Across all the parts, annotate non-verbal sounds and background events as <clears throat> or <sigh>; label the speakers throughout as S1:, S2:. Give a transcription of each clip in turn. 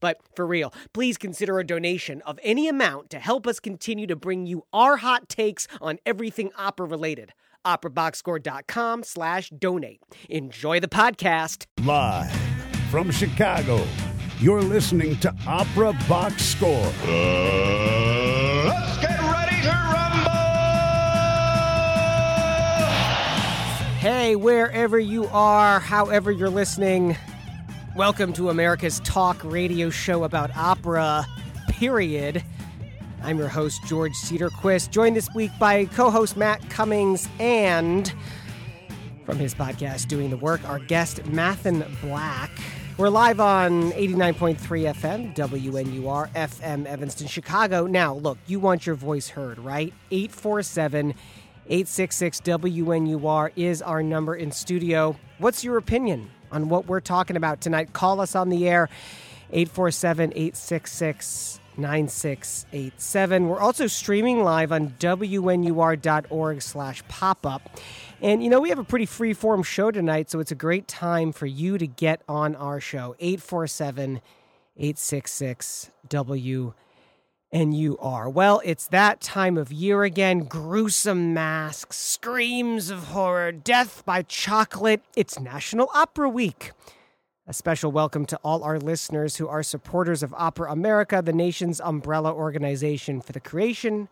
S1: But for real, please consider a donation of any amount to help us continue to bring you our hot takes on everything opera related. OperaBoxScore.com slash donate. Enjoy the podcast.
S2: Live from Chicago, you're listening to Opera Box Score.
S3: Uh, let's get ready to rumble!
S1: Hey, wherever you are, however you're listening, welcome to America's talk radio show about opera, period. I'm your host, George Cedarquist, joined this week by co host Matt Cummings and from his podcast, Doing the Work, our guest, Mathen Black. We're live on 89.3 FM, WNUR, FM Evanston, Chicago. Now, look, you want your voice heard, right? 847 866 WNUR is our number in studio. What's your opinion on what we're talking about tonight? Call us on the air, 847 866 9687. We're also streaming live on WNUR.org slash pop up. And you know, we have a pretty free form show tonight, so it's a great time for you to get on our show. 847 866 WNUR. Well, it's that time of year again. Gruesome masks, screams of horror, death by chocolate. It's National Opera Week. A special welcome to all our listeners who are supporters of Opera America, the nation's umbrella organization for the creation,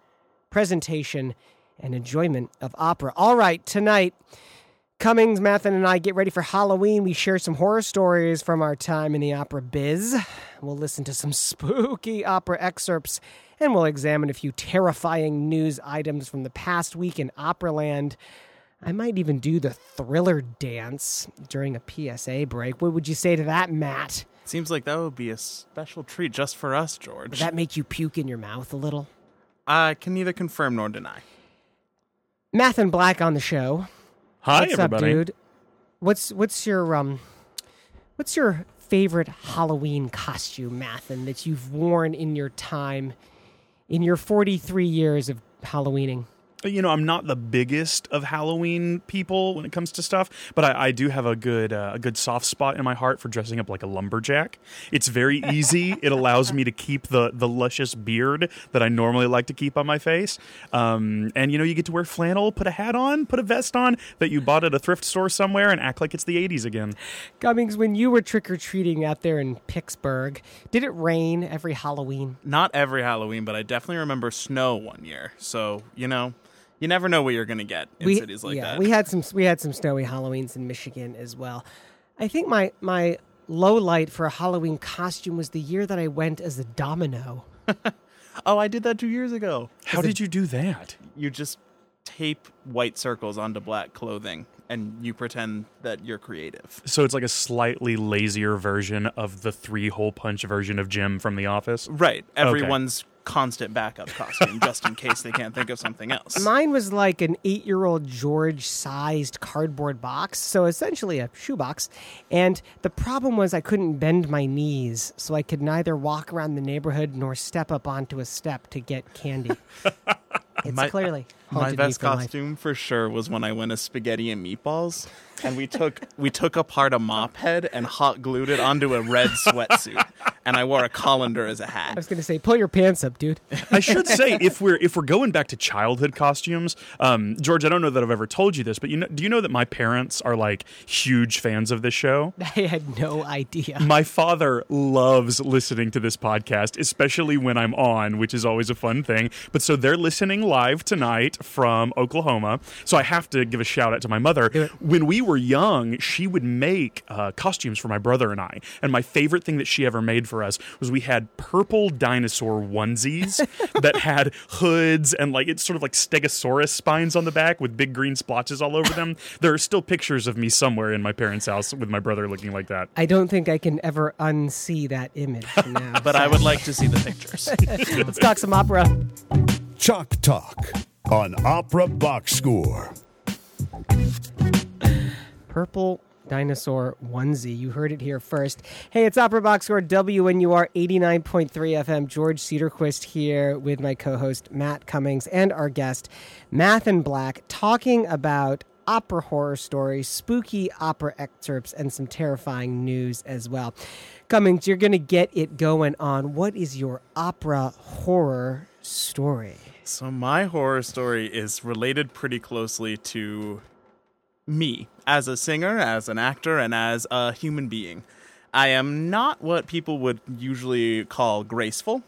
S1: presentation, and enjoyment of opera. All right, tonight, Cummings, Mathen, and I get ready for Halloween. We share some horror stories from our time in the opera biz. We'll listen to some <laughs> spooky opera excerpts, and we'll examine a few terrifying news items from the past week in Operaland. I might even do the thriller dance during a PSA break. What would you say to that, Matt?
S4: Seems like that would be a special treat just for us, George.
S1: Would that make you puke in your mouth a little?
S4: I can neither confirm nor deny.
S1: Mathen Black on the show.
S5: Hi,
S1: what's
S5: everybody.
S1: up, dude? What's what's your um what's your favorite Halloween costume, Mathen, that you've worn in your time in your 43 years of Halloweening?
S5: You know, I'm not the biggest of Halloween people when it comes to stuff, but I, I do have a good uh, a good soft spot in my heart for dressing up like a lumberjack. It's very easy. <laughs> it allows me to keep the the luscious beard that I normally like to keep on my face. Um, and you know, you get to wear flannel, put a hat on, put a vest on that you bought at a thrift store somewhere, and act like it's the 80s again.
S1: Cummings, when you were trick or treating out there in Pittsburgh, did it rain every Halloween?
S4: Not every Halloween, but I definitely remember snow one year. So, you know, you never know what you're going to get in cities like
S1: yeah,
S4: that.
S1: we had some we had some snowy Halloweens in Michigan as well. I think my my low light for a Halloween costume was the year that I went as a domino. <laughs>
S4: oh, I did that two years ago.
S5: How did you do that?
S4: You just tape white circles onto black clothing and you pretend that you're creative.
S5: So it's like a slightly lazier version of the three hole punch version of Jim from The Office.
S4: Right. Everyone's constant backup costume just in case they can't think of something else. <laughs>
S1: Mine was like an eight year old George sized cardboard box, so essentially a shoebox. And the problem was I couldn't bend my knees, so I could neither walk around the neighborhood nor step up onto a step to get candy. <laughs> It's
S4: My-
S1: clearly
S4: My best
S1: for life.
S4: costume for sure was when I went as spaghetti and meatballs, and we took <laughs> we took apart a mop head and hot glued it onto a red sweatsuit, and I wore a colander as a hat.
S1: I was gonna say, pull your pants up, dude. <laughs>
S5: I should say if we're if we're going back to childhood costumes, um, George, I don't know that I've ever told you this, but you know, do you know that my parents are like huge fans of this show? <laughs>
S1: I had no idea.
S5: My father loves listening to this podcast, especially when I'm on, which is always a fun thing. But so they're listening live tonight from Oklahoma. So I have to give a shout out to my mother. When we were young, she would make uh, costumes for my brother and I. And my favorite thing that she ever made for for us was we had purple dinosaur onesies <laughs> that had hoods and like it's sort of like stegosaurus spines on the back with big green splotches all over them. <laughs> There are still pictures of me somewhere in my parents' house with my brother looking like that.
S1: I don't think I can ever unsee that image now. <laughs>
S4: But I would like to see the pictures.
S1: Let's talk some opera.
S2: Chalk Talk on Opera Box Score.
S1: Purple dinosaur onesie. You heard it here first. Hey, it's Opera Box Score WNUR 89.3 FM. George Cedarquist here with my co host Matt Cummings and our guest, Math and Black, talking about opera horror stories, spooky opera excerpts, and some terrifying news as well. Cummings, you're going to get it going on. What is your opera horror story?
S4: So my horror story is related pretty closely to me as a singer, as an actor, and as a human being. I am not what people would usually call graceful.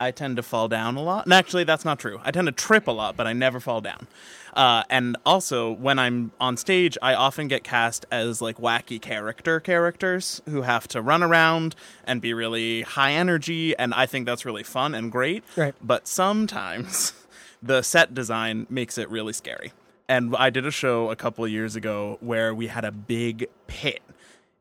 S4: I tend to fall down a lot. And actually, that's not true. I tend to trip a lot, but I never fall down. Uh, and also, when I'm on stage, I often get cast as like wacky character characters who have to run around and be really high energy. And I think that's really fun and great.
S1: Right.
S4: But sometimes <laughs> the set design makes it really scary. And I did a show a couple of years ago where we had a big pit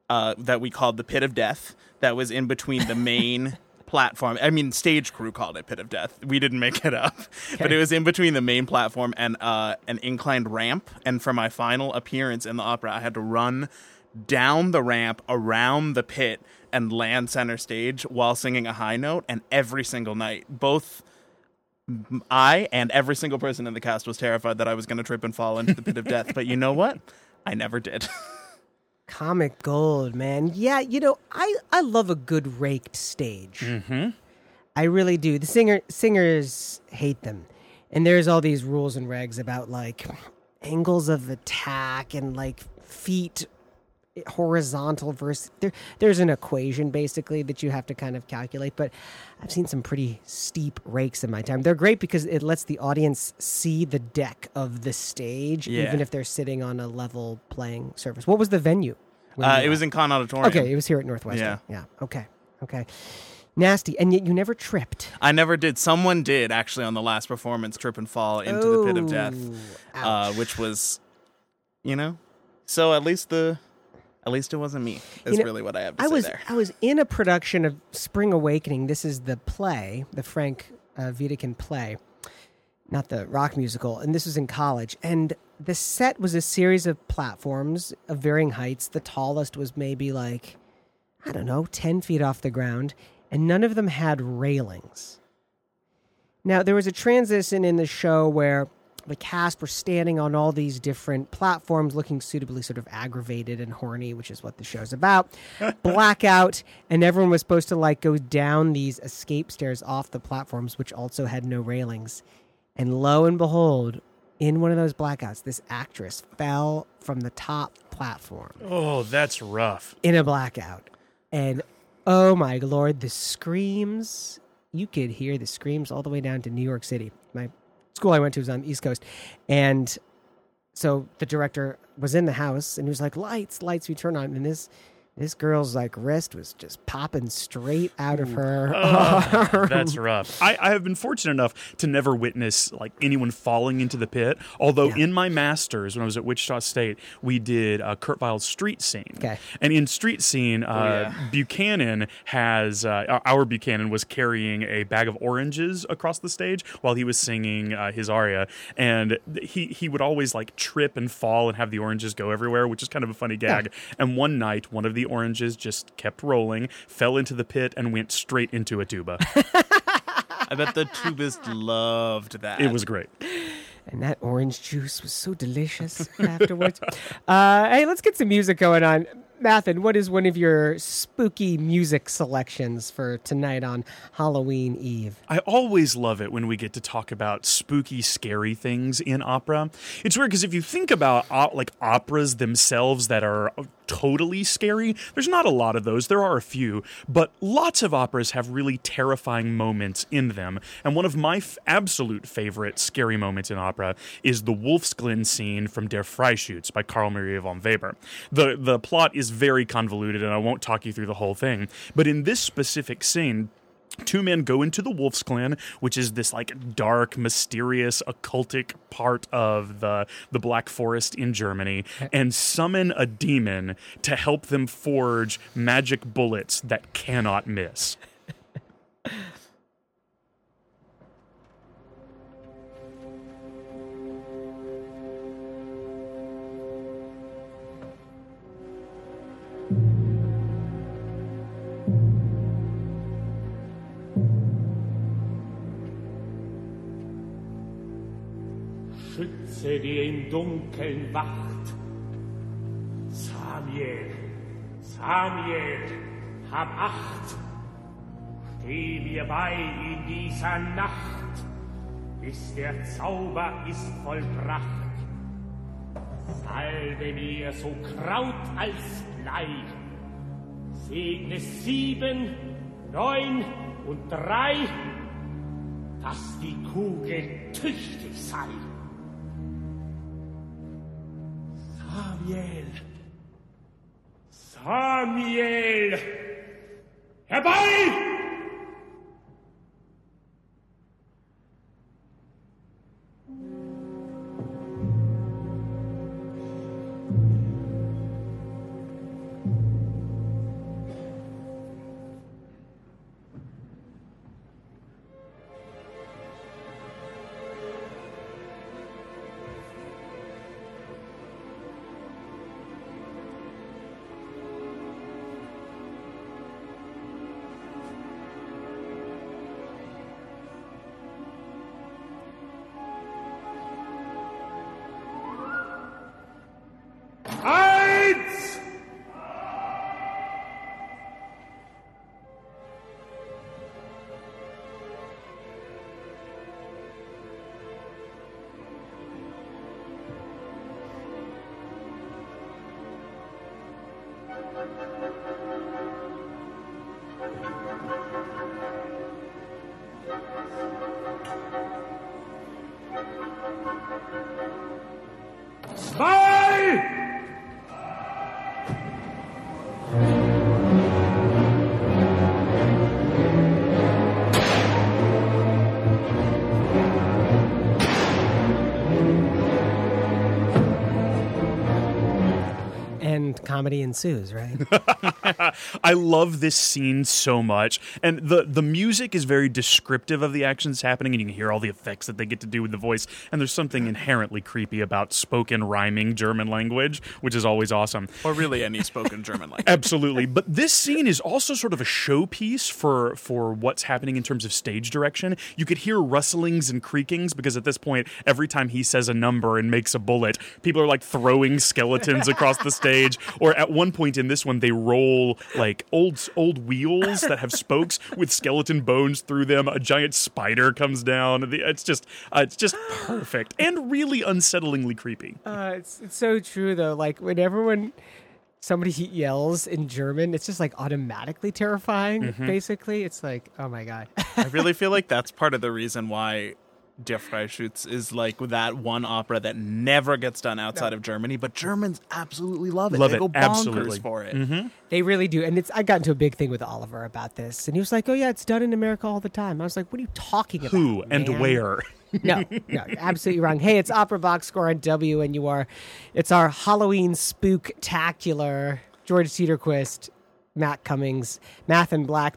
S4: uh, that we called the Pit of Death that was in between the main <laughs> platform. I mean, stage crew called it Pit of Death. We didn't make it up, <laughs> but it was in between the main platform and uh, an inclined ramp. And for my final appearance in the opera, I had to run down the ramp around the pit and land center stage while singing a high note. And every single night, both I and every single person in the cast was terrified that I was going to trip and fall into the pit of death. <laughs> But you know what? I never did. <laughs>
S1: Comic gold, man. Yeah, you know, I I love a good raked stage. Mm-hmm. I really do. The singer singers hate them, and there's all these rules and regs about like angles of attack and like feet horizontal versus there. There's an equation basically that you have to kind of calculate. But I've seen some pretty steep rakes in my time. They're great because it lets the audience see the deck of the stage,
S4: Yeah.
S1: even if they're sitting on a level playing surface. What was the venue?
S4: Uh, it was in Cahn Auditorium.
S1: okay. It was here at Northwestern.
S4: Yeah.
S1: Yeah. Okay. Okay. Nasty, and yet you never tripped.
S4: I never did. Someone did actually on the last performance trip and fall into the pit of death, uh, which was, you know, so at least the, at least it wasn't me. Is
S1: You know,
S4: really what I have to
S1: I
S4: say
S1: was
S4: there.
S1: I was in a production of Spring Awakening. This is the play, the Frank uh, Wedekind play, not the rock musical. And this was in college. And the set was a series of platforms of varying heights. The tallest was maybe like I don't know, ten feet off the ground, and none of them had railings. Now there was a transition in the show where the cast were standing on all these different platforms looking suitably sort of aggravated and horny, which is what the show's about. <laughs> Blackout, and everyone was supposed to like go down these escape stairs off the platforms, which also had no railings. And lo and behold, in one of those blackouts, this actress fell from the top platform
S5: Oh, that's rough.
S1: in a blackout. And oh my lord, the screams. You could hear the screams all the way down to New York City. My school I went to was on the East Coast. And so the director was in the house and he was like, Lights, lights, we turn on. And this this girl's like wrist was just popping straight out of her arm.
S5: That's rough. I, I have been fortunate enough to never witness like anyone falling into the pit. Although
S1: Yeah.
S5: in my masters, when I was at Wichita State, we did uh, Kurt Weill's Street Scene.
S1: Okay.
S5: And in Street Scene, uh,
S4: yeah.
S5: Buchanan has uh, our- our Buchanan was carrying a bag of oranges across the stage while he was singing uh, his aria, and he he would always like trip and fall and have the oranges go everywhere, which is kind of a funny gag. And one night, one of the oranges just kept rolling, fell into the pit, and went straight into a tuba. <laughs>
S4: I bet the tubist loved that.
S5: it was great.
S1: and that orange juice was so delicious <laughs> afterwards. Uh, hey, let's get some music going on. Mathen, what is one of your spooky music selections for tonight on Halloween Eve?
S5: I always love it when we get to talk about spooky, scary things in opera. It's weird because if you think about op- like operas themselves that are totally scary. There's not a lot of those. There are a few, but lots of operas have really terrifying moments in them. And one of my f- absolute favorite scary moments in opera is the Wolfsglen scene from Der Freischütz by Carl Maria von Weber. The the plot is very convoluted and I won't talk you through the whole thing, but in this specific scene two men go into the wolf's glen which is this like dark mysterious occultic part of the the black forest in germany and summon a demon to help them forge magic bullets that cannot miss <laughs>
S6: Schütze, die im Dunkeln wacht. Samuel, Samuel, hab Acht. Steh mir bei in dieser Nacht, bis der Zauber ist vollbracht. Salbe mir so Kraut als Blei. Segne sieben, neun und drei, dass die Kugel tüchtig sei. Samuel! Samuel! Herbei!
S1: Comedy ensues, right? <laughs>
S5: I love this scene so much, and the the music is very descriptive of the actions happening, and you can hear all the effects that they get to do with the voice. And there's something inherently creepy about spoken rhyming German language, which is always awesome.
S4: Or really any spoken German language.
S5: Absolutely, but this scene is also sort of a showpiece for for what's happening in terms of stage direction. You could hear rustlings and creakings because at this point, every time he says a number and makes a bullet, people are like throwing skeletons across the stage. <laughs> Or at one point in this one, they roll like old old wheels that have spokes <laughs> with skeleton bones through them. A giant spider comes down. It's just uh, it's just perfect and really unsettlingly creepy.
S1: Uh, it's, it's so true though. Like whenever when everyone somebody yells in German, it's just like automatically terrifying.
S5: Mm-hmm.
S1: Basically, it's like, oh my god.
S4: I really feel like <laughs> that's part of the reason why Der Freischütz is like that one opera that never gets done outside of Germany, but Germans absolutely love it.
S5: Love
S4: they
S5: it,
S4: go bonkers
S5: absolutely.
S4: for it. Mm-hmm.
S1: they really do, and it's. I got into a big thing with Oliver about this, and he was like, "Oh yeah, it's done in America all the time." I was like, "What are you talking about?
S5: Who and
S1: man?"
S5: where? <laughs>
S1: no, no, you're absolutely wrong. Hey, it's Opera Box Score on WNUR. It's our Halloween spooktacular. George Cedarquist, Matt Cummings, Math and Black,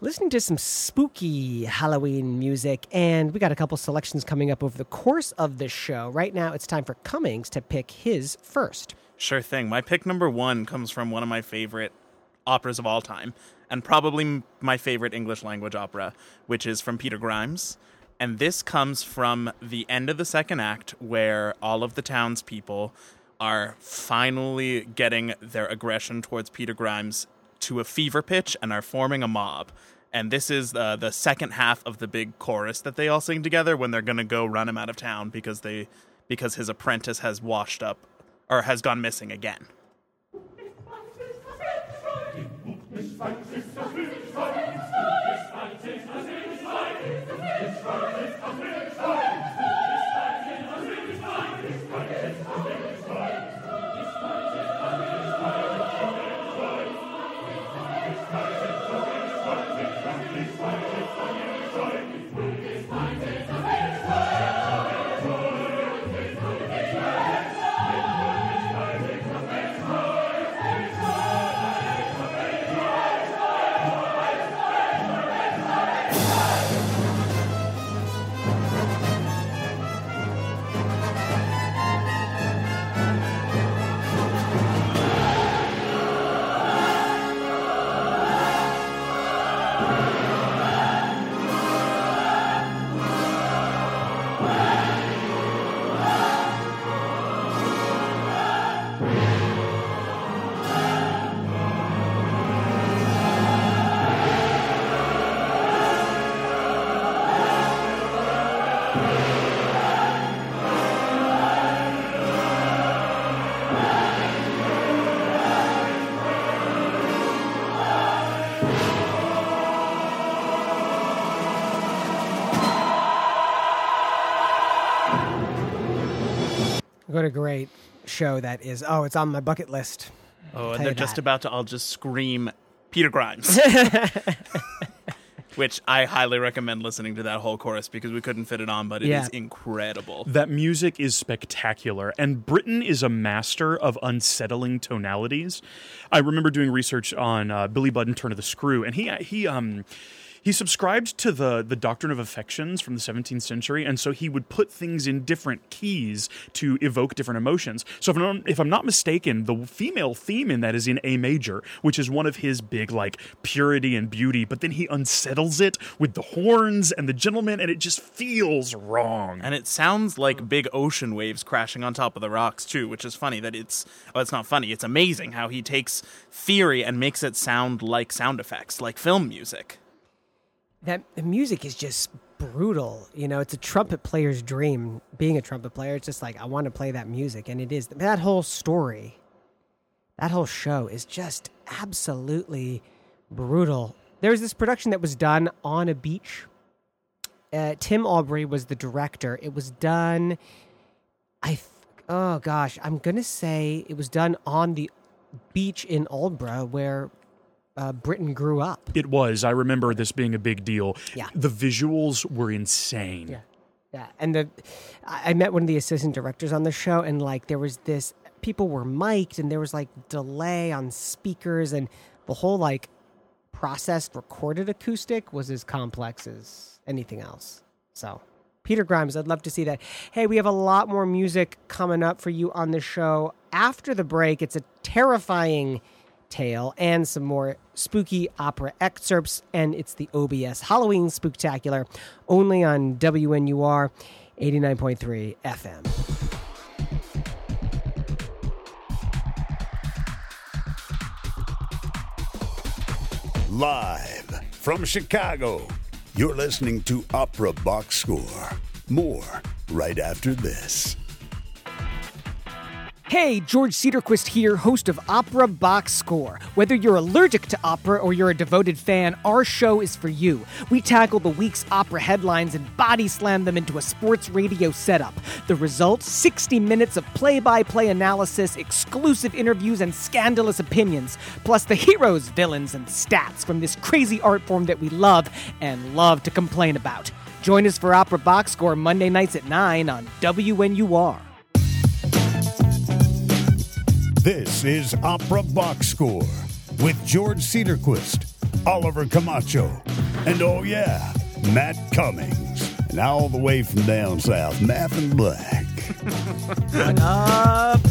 S1: listening to some spooky Halloween music, and we got a couple selections coming up over the course of the show. Right now, it's time for Cummings to pick his first.
S4: Sure thing. My pick number one comes from one of my favorite operas of all time, and probably my favorite English language opera, which is from Peter Grimes. And this comes from the end of the second act, where all of the townspeople are finally getting their aggression towards Peter Grimes to a fever pitch and are forming a mob. And this is uh, the second half of the big chorus that they all sing together when they're going to go run him out of town because they because his apprentice has washed up or has gone missing again.
S1: Show that is. Oh, it's on my bucket list.
S4: Oh, and they're just
S1: that.
S4: about to all just scream Peter Grimes. <laughs> Which I highly recommend listening to that whole chorus because we couldn't fit it on, but it is
S1: Yeah.
S4: incredible.
S5: That music is spectacular, and Britten is a master of unsettling tonalities. I remember doing research on uh, Billy Budd and Turn of the Screw, and he he um he subscribed to the the doctrine of affections from the 17th century, and so he would put things in different keys to evoke different emotions. So if I'm, if I'm not mistaken, the female theme in that is in A major, which is one of his big like purity and beauty. But then he unsettles it with the horns and the gentleman, and it just feels wrong.
S4: And it sounds like big ocean waves crashing on top of the rocks too, which is funny that it's well, it's not funny. It's amazing how he takes theory and makes it sound like sound effects, like film music.
S1: That the music is just brutal. You know, it's a trumpet player's dream. Being a trumpet player, it's just like I want to play that music, and it is that whole story. That whole show is just absolutely brutal. There was this production that was done on a beach. Uh, Tim Albery was the director. It was done. I. Th- oh gosh, I'm gonna say it was done on the beach in Aldeburgh where uh, Britten grew up.
S5: It was. I remember this being a big deal.
S1: Yeah.
S5: The visuals were insane.
S1: Yeah. Yeah. And the I I met one of the assistant directors on the show and like there was this people were mic'd and there was like delay on speakers and the whole like processed recorded acoustic was as complex as anything else. So Peter Grimes, I'd love to see that. Hey, we have a lot more music coming up for you on the show. After the break, it's a terrifying tale and some more spooky opera excerpts, and it's the OBS Halloween Spooktacular only on WNUR 89.3 FM.
S2: Live from Chicago, you're listening to Opera Box Score. More right after this.
S1: Hey, George Cedarquist here, host of Opera Box Score. Whether you're allergic to opera or you're a devoted fan, our show is for you. We tackle the week's opera headlines and body slam them into a sports radio setup. The result 60 minutes of play by play analysis, exclusive interviews, and scandalous opinions, plus the heroes, villains, and stats from this crazy art form that we love and love to complain about. Join us for Opera Box Score Monday nights at 9 on WNUR.
S2: This is Opera Box Score with George Cedarquist, Oliver Camacho, and oh yeah, Matt Cummings. And all the way from down south, Math and Black.
S1: What up? <laughs>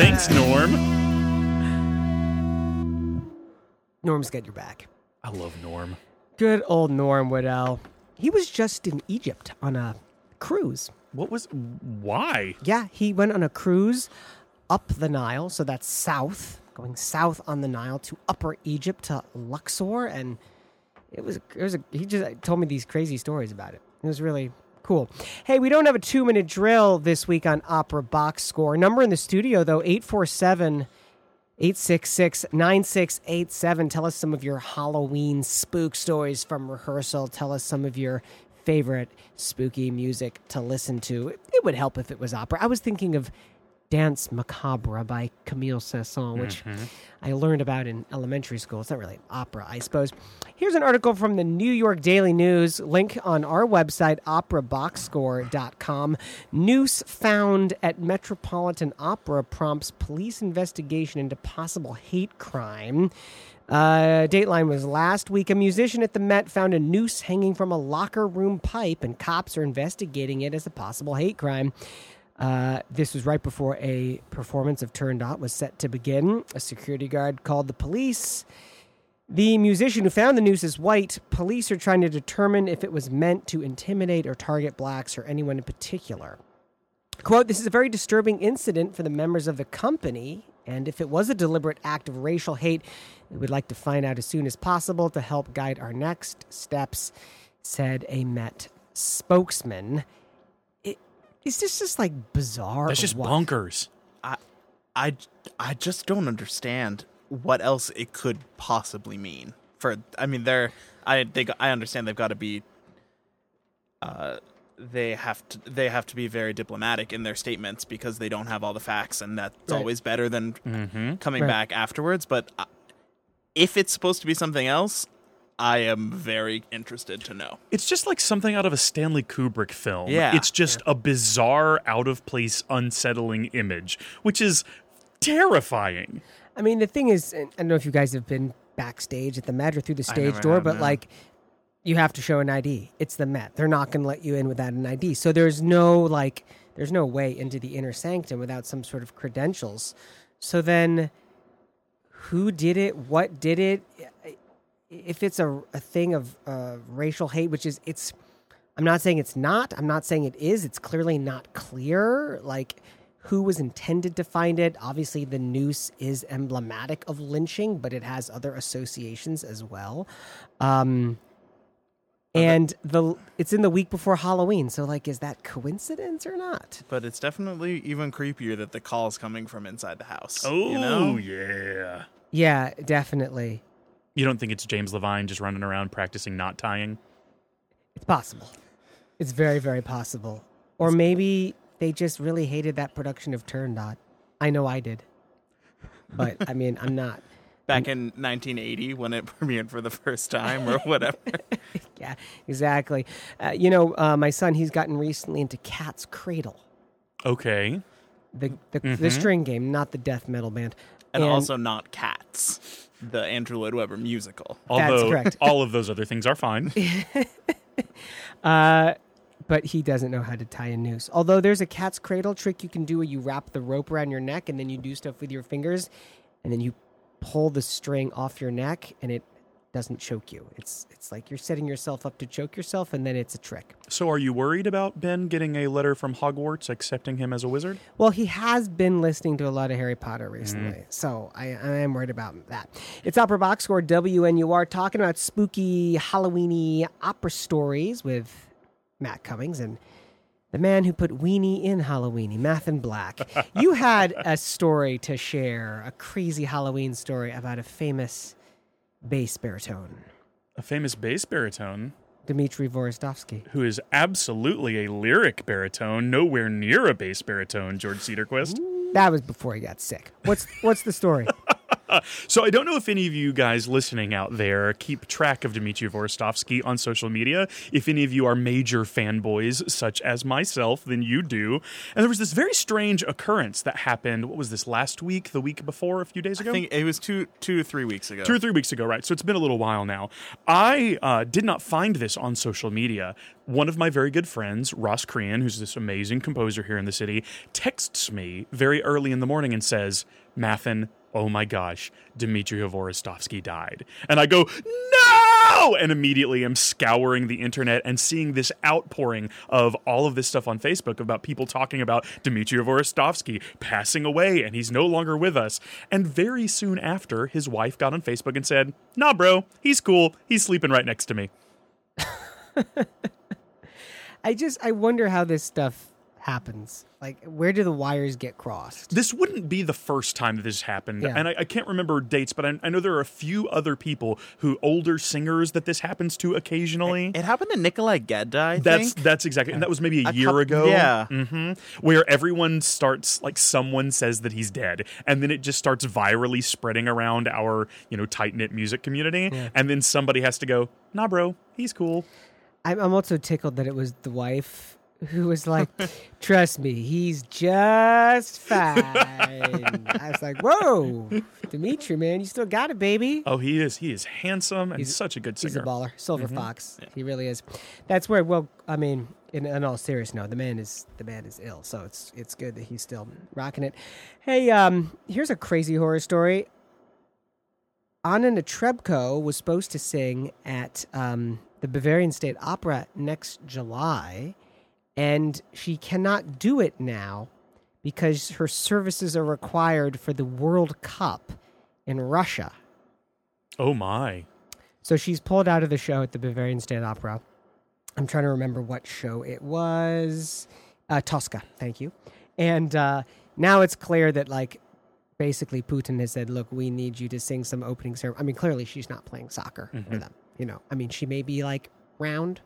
S5: Thanks, Norm.
S1: Norm's got your back.
S5: I love Norm.
S1: Good old Norm Woodell. He was just in Egypt on a cruise.
S5: What was. Why?
S1: Yeah, he went on a cruise up the Nile, so that's south, going south on the Nile to Upper Egypt to Luxor, and it was it was a, he just told me these crazy stories about it. It was really cool. Hey, we don't have a two minute drill this week on Opera Box Score. Number in the studio though eight four seven. 866 9687. Tell us some of your Halloween spook stories from rehearsal. Tell us some of your favorite spooky music to listen to. It would help if it was opera. I was thinking of Danse Macabre by Camille Saint-Saëns, which I learned about in elementary school. It's not really opera, I suppose. Here's an article from the New York Daily News. Link on our website, operaboxscore.com. Noose found at Metropolitan Opera prompts police investigation into possible hate crime. Uh, Dateline was last week. A musician at the Met found a noose hanging from a locker room pipe, and cops are investigating it as a possible hate crime. Uh, this was right before a performance of Turandot was set to begin. A security guard called the police. The musician who found the noose is white. Police are trying to determine if it was meant to intimidate or target blacks or anyone in particular. Quote, this is a very disturbing incident for the members of the company, and if it was a deliberate act of racial hate, we would like to find out as soon as possible to help guide our next steps, said a Met spokesman. It, is this just like bizarre?
S5: That's just
S1: what?
S5: bonkers.
S4: I, I just don't understand what else it could possibly mean. For I mean, they're I they I understand they've got to be. Uh, they have to they have to be very diplomatic in their statements because they don't have all the facts, and that's
S1: Right.
S4: always better than coming
S1: Right.
S4: back afterwards. But uh, if it's supposed to be something else, I am very interested to know.
S5: It's just like something out of a Stanley Kubrick film.
S4: Yeah.
S5: It's just a bizarre, out of place, unsettling image, which is terrifying.
S1: I mean, the thing is, and I don't know if you guys have been backstage at the Met or through the stage door,
S4: have,
S1: but
S4: no.
S1: like, you have to show an ID. It's the Met. They're not going to let you in without an ID. So there's no like, there's no way into the inner sanctum without some sort of credentials. So then, who did it? What did it? If it's a, a thing of uh, racial hate, which is it's, I'm not saying it's not. I'm not saying it is. It's clearly not clear. Like who was intended to find it. Obviously, the noose is emblematic of lynching, but it has other associations as well. Um, and the it's in the week before Halloween, so like, is that coincidence or not?
S4: But it's definitely even creepier that the call's coming from inside the house.
S5: Oh,
S4: you know?
S5: yeah.
S1: Yeah, definitely.
S5: You don't think it's James Levine just running around practicing knot tying?
S1: It's possible. It's very, very possible. Or maybe they just really hated that production of Turandot. I know I did. But I mean, I'm not. <laughs>
S4: back in 1980 when it <laughs> premiered for the first time or whatever. <laughs>
S1: Yeah, exactly. Uh, you know, uh, my son, he's gotten recently into Cat's Cradle,
S5: Okay.
S1: the the, the string game, not the death metal band.
S4: And, also not Cats, the Andrew Lloyd Webber musical.
S5: Although
S1: correct. <laughs>
S5: all of those other things are fine. <laughs>
S1: Uh, but he doesn't know how to tie a noose. Although there's a cat's cradle trick you can do where you wrap the rope around your neck and then you do stuff with your fingers, and then you pull the string off your neck and it doesn't choke you. It's it's like you're setting yourself up to choke yourself, and then it's a trick.
S5: so are you worried about Ben getting a letter from Hogwarts accepting him as a wizard?
S1: Well, he has been listening to a lot of Harry Potter recently, mm. so I, I am worried about that. It's Opera Box Score WNUR talking about spooky Halloweeny opera stories with Matt Cummings and the man who put weenie in Halloweeny, Mathin Black. <laughs> you had a story to share, a crazy Halloween story about a famous bass baritone,
S5: A famous bass baritone
S1: Dmitry Hvorostovsky.
S5: who is absolutely a lyric baritone, nowhere near a bass baritone, George Cedarquist.
S1: That was before he got sick. What's what's the story? <laughs> <laughs>
S5: So I don't know if any of you guys listening out there keep track of Dmitry Hvorostovsky on social media. If any of you are major fanboys, such as myself, then you do. And there was this very strange occurrence that happened. What was this last week? The week before? A few days ago?
S4: I think it was two, two to three weeks ago.
S5: two or three weeks ago, right? So it's been a little while now. I uh, did not find this on social media. One of my very good friends, Ross Crean, who's this amazing composer here in the city, texts me very early in the morning and says, Mathin, oh my gosh, Dmitry Hvorostovsky died. And I go, no! And immediately I'm scouring the internet and seeing this outpouring of all of this stuff on Facebook about people talking about Dmitry Hvorostovsky passing away and he's no longer with us. And very soon after, his wife got on Facebook and said, nah, bro, he's cool. He's sleeping right next to me. <laughs>
S1: I just I wonder how this stuff happens. Like, where do the wires get crossed?
S5: This wouldn't be the first time that this happened,
S1: Yeah.
S5: and I, I can't remember dates, but I, I know there are a few other people who older singers that this happens to occasionally.
S4: It happened to Nikolai Gedda, I
S5: that's
S4: think.
S5: that's exactly, and that was maybe a,
S4: A
S5: year
S4: coup-
S5: ago.
S4: yeah.
S5: mm-hmm, where everyone starts like someone says that he's dead, and then it just starts virally spreading around our you know tight knit music community, and then somebody has to go, nah, bro, he's cool.
S1: I'm, I'm also tickled that it was the wife who was like, "Trust me, he's just fine." I was like, "Whoa, Dimitri, man, you still got it, baby."
S5: Oh, he is. He is handsome and
S1: He's-
S5: such a good singer.
S1: He's a baller, silver fox. He really is. That's where. Well, I mean, in, in all seriousness, no, the man is the man is ill. So it's it's good that he's still rocking it. Hey, um, here's a crazy horror story. Anna Netrebko was supposed to sing at um, the Bavarian State Opera next July, and she cannot do it now because her services are required for the World Cup in Russia.
S5: Oh my.
S1: So she's pulled out of the show at the Bavarian State Opera. I'm trying to remember what show it was. Uh, Tosca, thank you. And uh, now it's clear that like basically Putin has said, "Look, we need you to sing some opening ceremony." I mean, clearly she's not playing soccer for them. You know, I mean, she may be like round,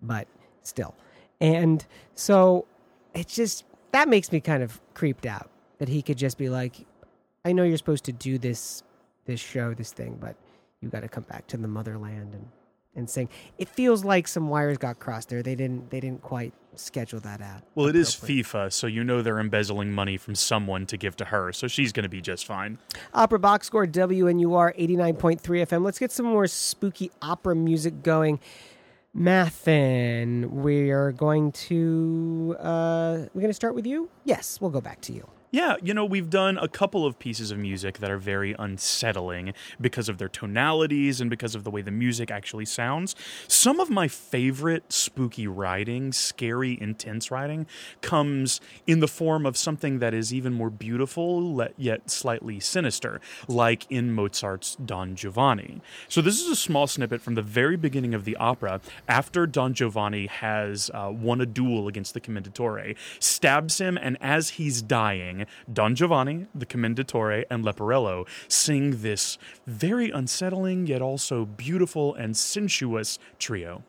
S1: but still. And so it's just that makes me kind of creeped out that he could just be like, "I know you're supposed to do this, this show, this thing, but you got to come back to the motherland and and sing." It feels like some wires got crossed there. They didn't. They didn't quite schedule that out.
S5: Well, it is. FIFA, so you know they're embezzling money from someone to give to her, so she's going to be just fine.
S1: Opera box score WNUR 89.3 FM. Let's get some more spooky opera music going. Mathin, we are going to uh we're going to start with you? Yes, we'll go back to you.
S5: Yeah, you know, we've done a couple of pieces of music that are very unsettling because of their tonalities and because of the way the music actually sounds. Some of my favorite spooky writing, scary, intense writing, comes in the form of something that is even more beautiful, yet slightly sinister, like in Mozart's Don Giovanni. So, this is a small snippet from the very beginning of the opera after Don Giovanni has uh, won a duel against the Commendatore, stabs him, and as he's dying, Don Giovanni, the Commendatore, and Leporello sing this very unsettling yet also beautiful and sensuous trio.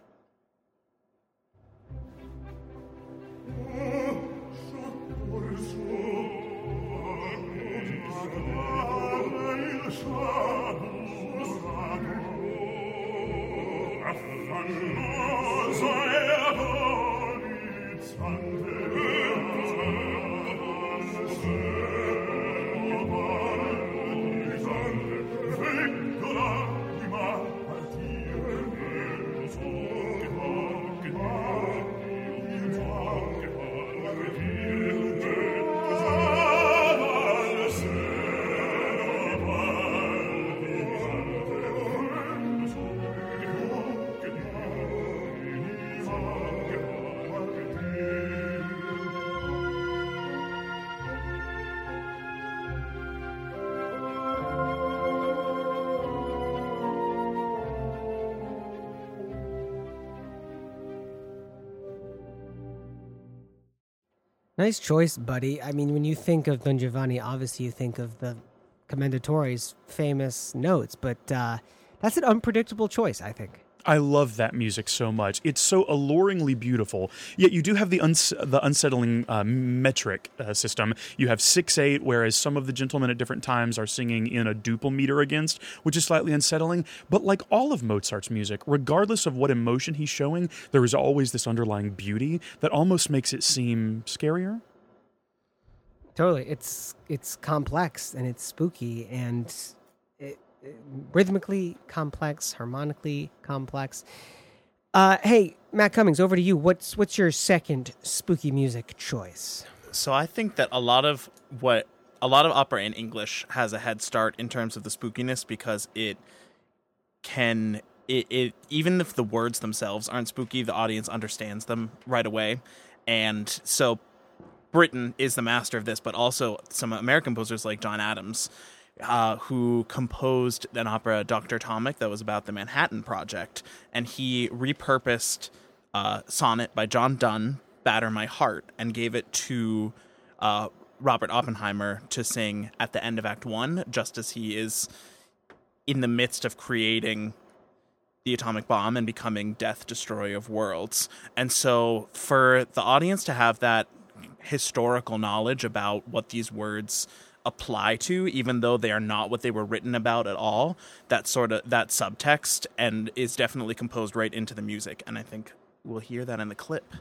S1: Nice choice, buddy. I mean, when you think of Don Giovanni, obviously you think of the Commendatore's famous notes, but uh, that's an unpredictable choice, I think.
S5: I love that music so much. It's so alluringly beautiful. Yet you do have the uns- the unsettling uh, metric uh, system. You have six eight, whereas some of the gentlemen at different times are singing in a duple meter against, which is slightly unsettling. But like all of Mozart's music, regardless of what emotion he's showing, there is always this underlying beauty that almost makes it seem scarier.
S1: Totally, it's it's complex and it's spooky and rhythmically complex, harmonically complex. Uh, hey, Matt Cummings, over to you. What's what's your second spooky music choice?
S4: So I think that a lot of what a lot of opera in English has a head start in terms of the spookiness because it can it, it even if the words themselves aren't spooky, the audience understands them right away. And so Britten is the master of this, but also some American composers like John Adams, uh, who composed an opera, Doctor Atomic, that was about the Manhattan Project, and he repurposed uh, sonnet by John Donne, "Batter My Heart," and gave it to uh, Robert Oppenheimer to sing at the end of Act One, just as he is in the midst of creating the atomic bomb and becoming death destroyer of worlds. And so for the audience to have that historical knowledge about what these words apply to even though they are not what they were written about at all that sort of that subtext and is definitely composed right into the music and i think we'll hear that in the clip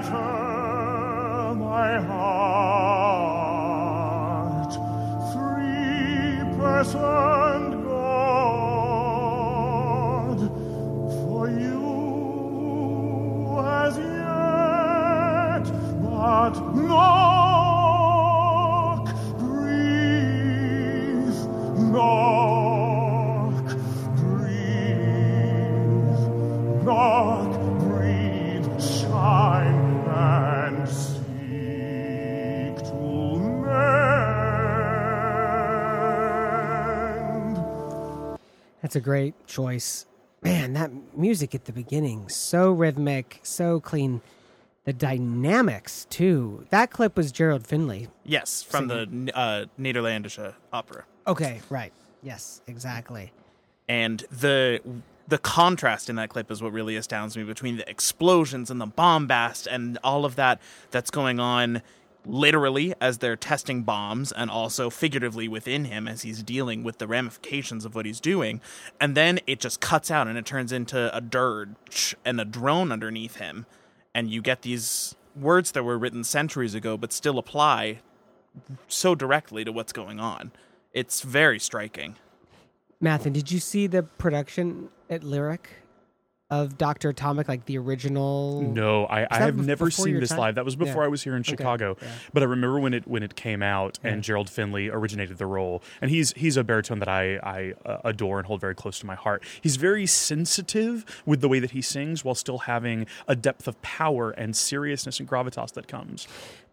S7: matter
S1: That's a great choice. Man, that music at the beginning, so rhythmic, so clean. The dynamics, too. That clip was Gerald Finley.
S4: Yes, from the uh, Nederlandische opera.
S1: Okay, right. Yes, exactly.
S4: and the the contrast in that clip is what really astounds me between the explosions and the bombast and all of that that's going on literally as they're testing bombs and also figuratively within him as he's dealing with the ramifications of what he's doing. And then it just cuts out and it turns into a dirge and a drone underneath him. And you get these words that were written centuries ago but still apply so directly to what's going on. It's very striking.
S1: Mathen, did you see the production at Lyric of Doctor Atomic, like the original?
S5: No, I, I have never seen this
S1: time?
S5: live. That was before
S1: Yeah.
S5: I was here in
S1: Okay,
S5: Chicago.
S1: yeah.
S5: But I remember when it when it came out and Gerald Finley originated the role, and he's he's a baritone that I I uh, adore and hold very close to my heart. He's very sensitive with the way that he sings, while still having a depth of power and seriousness and gravitas that comes.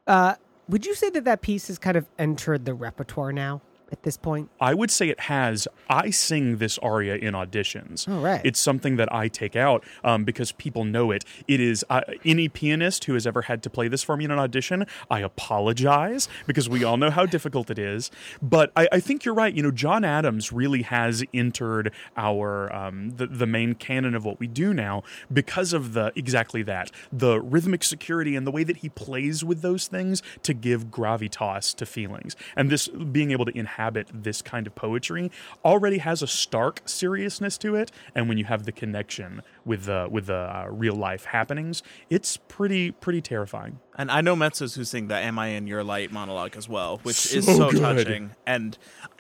S1: Uh, would you say that that piece has kind of entered the repertoire now at this point?
S5: I would say it has. I sing this aria in auditions.
S1: Oh, right.
S5: It's something that I take out um, because people know it. It is uh, any pianist who has ever had to play this for me in an audition. I apologize because we all know how difficult it is. But I, I think you're right. You know, John Adams really has entered our um, the, the main canon of what we do now because of the exactly that the rhythmic security and the way that he plays with those things to give gravitas to feelings. And this being able to inhabit this kind of poetry already has a stark seriousness to it. And when you have the connection with the with the uh, real life happenings, it's pretty pretty terrifying.
S4: And I know mezzos who sing the "Am I in Your Light" monologue as well, which is
S5: So
S4: so
S5: good.
S4: touching and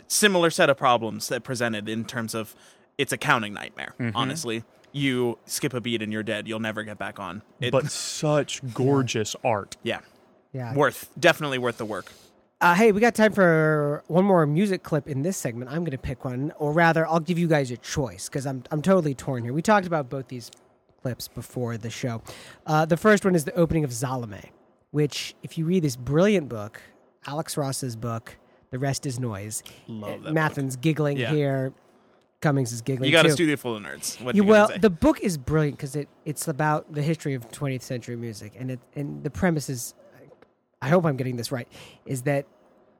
S4: similar set of problems that presented in terms of it's a counting nightmare.
S5: Mm-hmm.
S4: Honestly, you skip a beat and you're dead. You'll never get back on. It,
S5: but such <laughs> gorgeous art.
S4: yeah,
S1: Yeah.
S4: worth definitely worth the work.
S1: Uh, hey, we got time for one more music clip in this segment. I'm going to pick one, or rather, I'll give you guys a choice because I'm I'm totally torn here. We talked about both these clips before the show. Uh, the first one is the opening of Salome, which, if you read this brilliant book, Alex Ross's book, The Rest Is Noise.
S4: Love that
S1: uh, Mathen's giggling
S4: Yeah.
S1: here. Cummings is giggling.
S4: You got a
S1: too.
S4: studio full of nerds. What you
S1: well, the book is brilliant because it it's about the history of 20th century music, and it and the premise is, I hope I'm getting this right, is that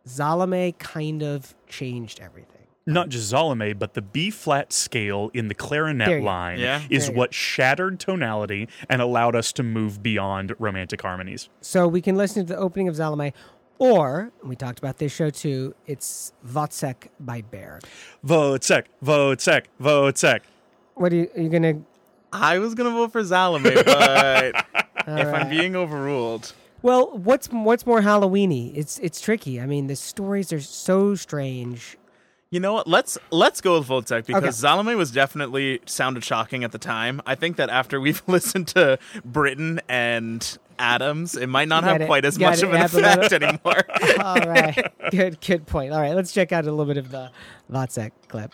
S1: Salome kind of changed everything.
S5: Not just Salome, but the B flat scale in the clarinet line
S4: Yeah.
S5: is
S1: There
S5: what shattered tonality and allowed us to move beyond romantic harmonies.
S1: So we can listen to the opening of Salome, or and we talked about this show too. It's Wozzeck by Berg.
S5: Wozzeck, Wozzeck, Wozzeck.
S1: What are you, are you gonna?
S4: I was gonna vote for Salome, but <laughs> if
S1: right.
S4: I'm being overruled,
S1: Well, what's what's more Halloweeny? It's it's tricky. I mean, the stories are so strange.
S4: You know what? Let's let's go with Wozzeck because
S1: Okay.
S4: Salome was definitely sounded shocking at the time. I think that after we've <laughs> listened to Britten and Adams, it might not have
S1: gotta-
S4: quite as much
S1: gotta
S4: of an effect anymore. <laughs>
S1: All right, <laughs> good good point. All right, let's check out a little bit of the Wozzeck clip.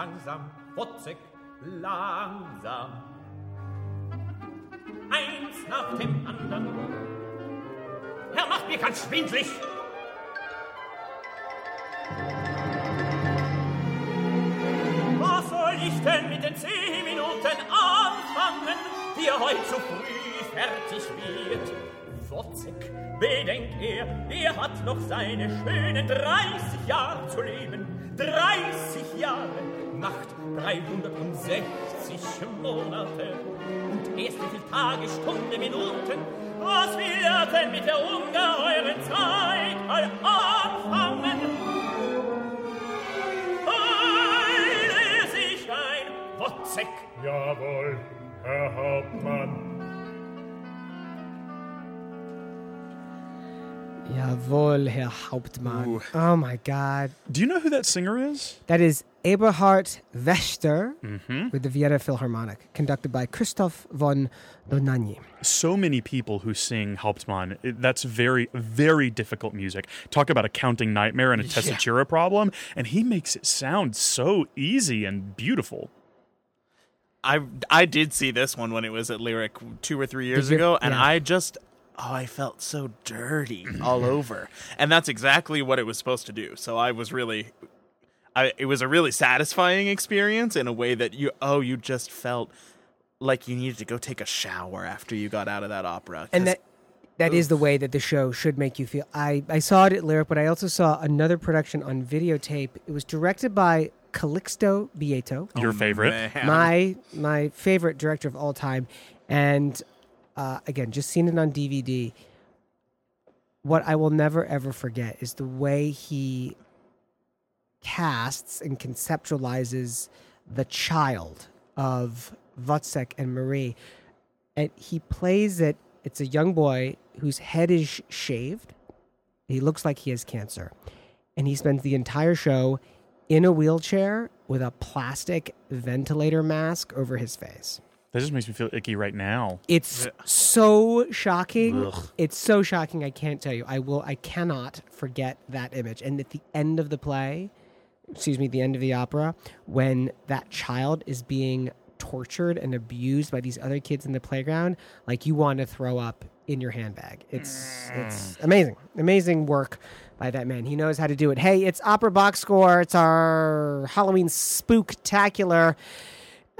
S6: Langsam, Wozzeck, langsam. Eins nach dem anderen. Er macht mir ganz schwindlig. Was soll ich denn mit den zehn Minuten anfangen, die heute so früh fertig wird? Wozzeck, bedenkt er, er hat noch seine schönen 30 Jahre zu leben. 30 Jahre macht 360 Monate. Und erst wie viel Tage, Stunden, Minuten, was will er denn mit der ungeheuren Zeit all anfangen? Wozzeck.
S7: Jawohl, Herr Hauptmann.
S1: Jawohl, Herr Hauptmann. Oh my God.
S5: Do you know who that singer is?
S1: That is Eberhard Wächter
S5: Mm-hmm.
S1: with the Vienna Philharmonic, conducted by Christoph von Dohnanyi.
S5: So many people who sing Hauptmann, that's very, very difficult music. Talk about a counting nightmare and a tessitura problem, and he makes it sound so easy and beautiful.
S4: I I did see this one when it was at Lyric two or three years
S1: you?
S4: ago, and
S1: Yeah.
S4: I just oh I felt so dirty <clears throat> all over, and that's exactly what it was supposed to do. So I was really, I it was a really satisfying experience in a way that you oh you just felt like you needed to go take a shower after you got out of that opera.
S1: And that that is the way that the show should make you feel. I, I saw it at Lyric, but I also saw another production on videotape. It was directed by Calixto Bieito.
S5: Your oh, favorite?
S4: man.
S1: my my favorite director of all time, and uh, again, just seen it on DVD. What I will never ever forget is the way he casts and conceptualizes the child of Wozzeck and Marie, and he plays it. It's a young boy whose head is shaved. He looks like he has cancer, and he spends the entire show in a wheelchair with a plastic ventilator mask over his face.
S5: That just makes me feel icky right now.
S1: It's so shocking. It's so shocking. I can't tell you. I will. I cannot forget that image. And at the end of the play, excuse me, the end of the opera, when that child is being tortured and abused by these other kids in the playground, like you want to throw up in your handbag. It's mm. it's amazing, amazing work by that man. He knows how to do it. Hey, it's Opera Box Score. It's our Halloween spooktacular.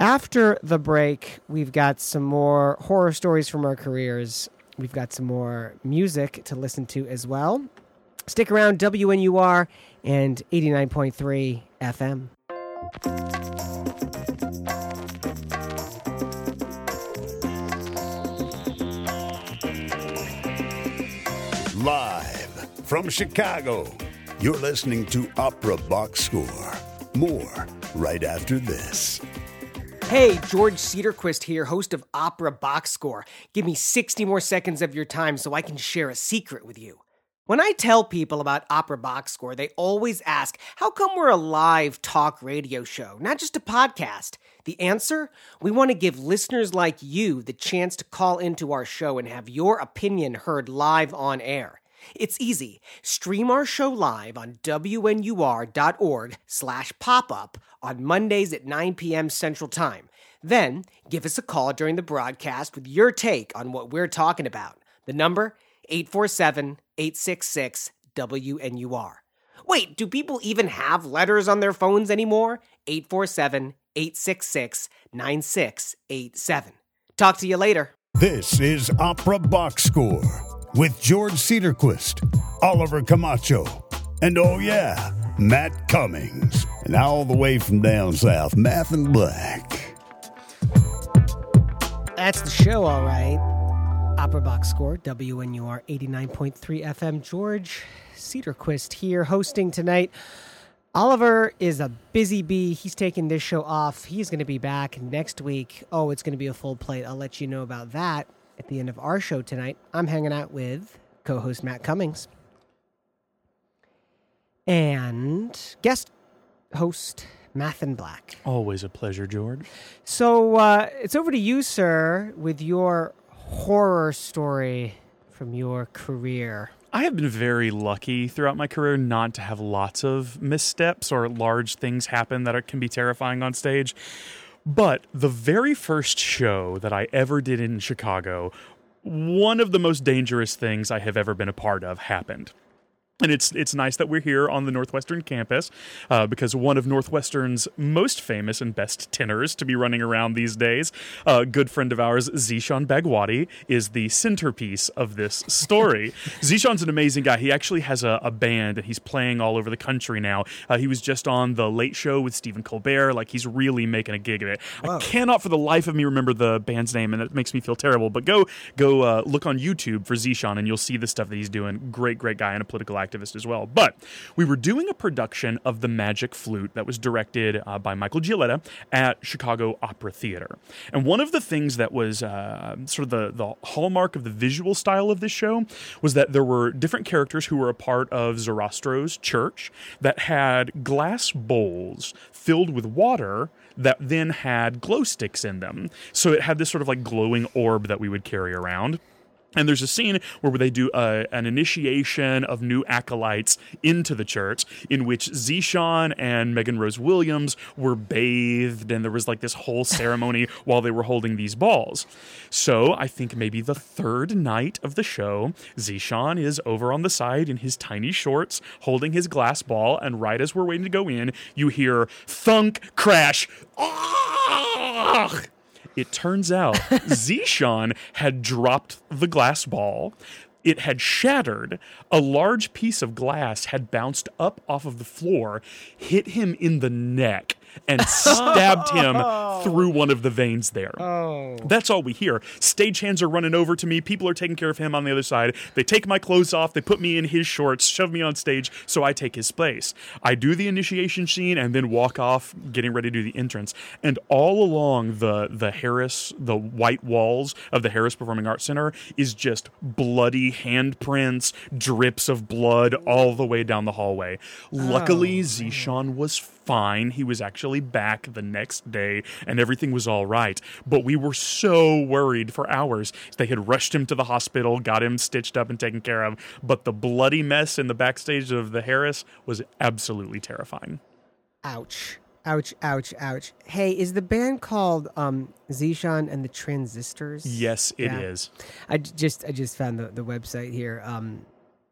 S1: After the break, we've got some more horror stories from our careers. We've got some more music to listen to as well. Stick around, WNUR and 89.3 FM.
S2: Live from Chicago, you're listening to Opera Box Score. More right after this.
S1: Hey, George Cedarquist here, host of Opera Box Score. Give me 60 more seconds of your time so I can share a secret with you. When I tell people about Opera Box Score, they always ask, how come we're a live talk radio show, not just a podcast? The answer? We want to give listeners like you the chance to call into our show and have your opinion heard live on air. It's easy. Stream our show live on wnur.org slash pop-up on Mondays at 9 p.m. Central Time. Then give us a call during the broadcast with your take on what we're talking about. The number 847-866-WNUR. Wait, do people even have letters on their phones anymore? 847-866-9687. Talk to you later.
S2: This is Opera Box Score with George Cedarquist, Oliver Camacho, and oh yeah, Matt Cummings. And all the way from down south, Mathen Black.
S1: That's the show, all right. Opera Box Score, WNUR 89.3 FM. George Cedarquist here hosting tonight. Oliver is a busy bee. He's taking this show off. He's going to be back next week. Oh, it's going to be a full plate. I'll let you know about that at the end of our show tonight. I'm hanging out with co host Matt Cummings and guest host Mathen Black.
S5: Always a pleasure, George.
S1: So uh, it's over to you, sir, with your horror story from your career.
S5: I have been very lucky throughout my career not to have lots of missteps or large things happen that are, can be terrifying on stage. But the very first show that I ever did in Chicago, one of the most dangerous things I have ever been a part of happened. And it's it's nice that we're here on the Northwestern campus uh, because one of Northwestern's most famous and best tenors to be running around these days, a good friend of ours, Zeshan Bagewadi, is the centerpiece of this story. <laughs> Zeshan's an amazing guy. He actually has a, a band and he's playing all over the country now. Uh, he was just on the Late Show with Stephen Colbert. Like he's really making a gig of it. I cannot for the life of me remember the band's name, and that makes me feel terrible. But go go uh, look on YouTube for Zeshan, and you'll see the stuff that he's doing. Great, great guy and a political activist activist as well. But we were doing a production of The Magic Flute that was directed uh, by Michael Gieleta at Chicago Opera Theater. And one of the things that was uh, sort of the, the hallmark of the visual style of this show was that there were different characters who were a part of Zoroastro's church that had glass bowls filled with water that then had glow sticks in them. So it had this sort of like glowing orb that we would carry around. And there's a scene where they do uh, an initiation of new acolytes into the church, in which Zeshan and Megan Rose Williams were bathed, and there was like this whole ceremony <laughs> while they were holding these balls. So I think maybe the third night of the show, Zeshan is over on the side in his tiny shorts, holding his glass ball, and right as we're waiting to go in, you hear thunk, crash, ah! It turns out <laughs> Zeshan had dropped the glass ball. It had shattered. A large piece of glass had bounced up off of the floor, hit him in the neck, and stabbed him through one of the veins there.
S1: Oh.
S5: That's all we hear. Stagehands are running over to me. People are taking care of him on the other side. They take my clothes off. They put me in his shorts, shove me on stage, so I take his place. I do the initiation scene and then walk off, getting ready to do the entrance. And all along the the Harris, the white walls of the Harris Performing Arts Center is just bloody handprints, drips of blood all the way down the hallway. Luckily, oh, Zeshan was fine. He was actually back the next day and everything was all right. But we were so worried for hours. They had rushed him to the hospital, got him stitched up and taken care of. But the bloody mess in the backstage of the Harris was absolutely terrifying.
S1: Ouch. Ouch, ouch, ouch. Hey, is the band called um Zeshan and the Transistors?
S5: Yes, it is.
S1: Yeah. I j- just I just found the, the website here. Um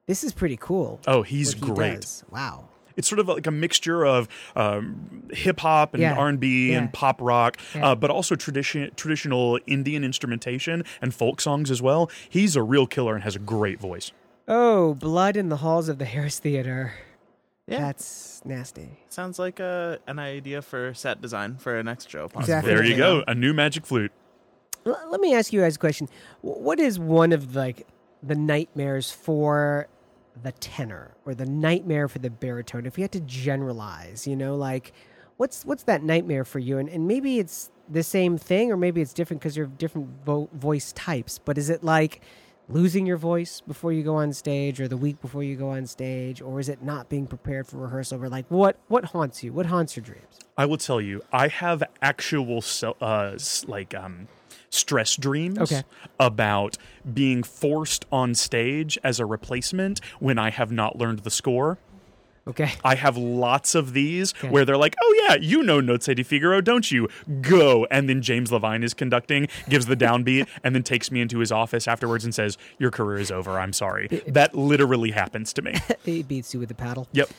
S1: this is pretty cool.
S5: Oh, he's
S1: what he
S5: great.
S1: Wow.
S5: It's sort of like a mixture of um, hip hop and
S1: Yeah,
S5: R and B
S1: yeah.
S5: and pop rock,
S1: Yeah.
S5: uh, but also tradition traditional Indian instrumentation and folk songs as well. He's a real killer and has a great voice.
S1: Oh, blood in the halls of the Harris Theater.
S4: Yeah.
S1: That's nasty.
S4: Sounds like a, an idea for set design for a next show. Possibly.
S1: Exactly.
S5: There you go, a new magic flute.
S1: L- let me ask you guys a question. Wh- What is one of like the nightmares for the tenor or the nightmare for the baritone? If you had to generalize, you know, like what's what's that nightmare for you? And and maybe it's the same thing, or maybe it's different because you're different vo- voice types. But is it like losing your voice before you go on stage, or the week before you go on stage, or is it not being prepared for rehearsal? Or like what what haunts you? What haunts your dreams?
S5: I will tell you, I have actual so, uh, like um, stress dreams
S1: Okay.
S5: about being forced on stage as a replacement when I have not learned the score.
S1: Okay.
S5: I have lots of these
S1: Okay.
S5: where they're like, "Oh yeah, you know Nozze di Figaro, don't you? Go!" And then James Levine is conducting, gives the downbeat, <laughs> and then takes me into his office afterwards and says, "Your career is over. I'm sorry." That literally happens to me. <laughs>
S1: he beats you with the paddle.
S5: Yep.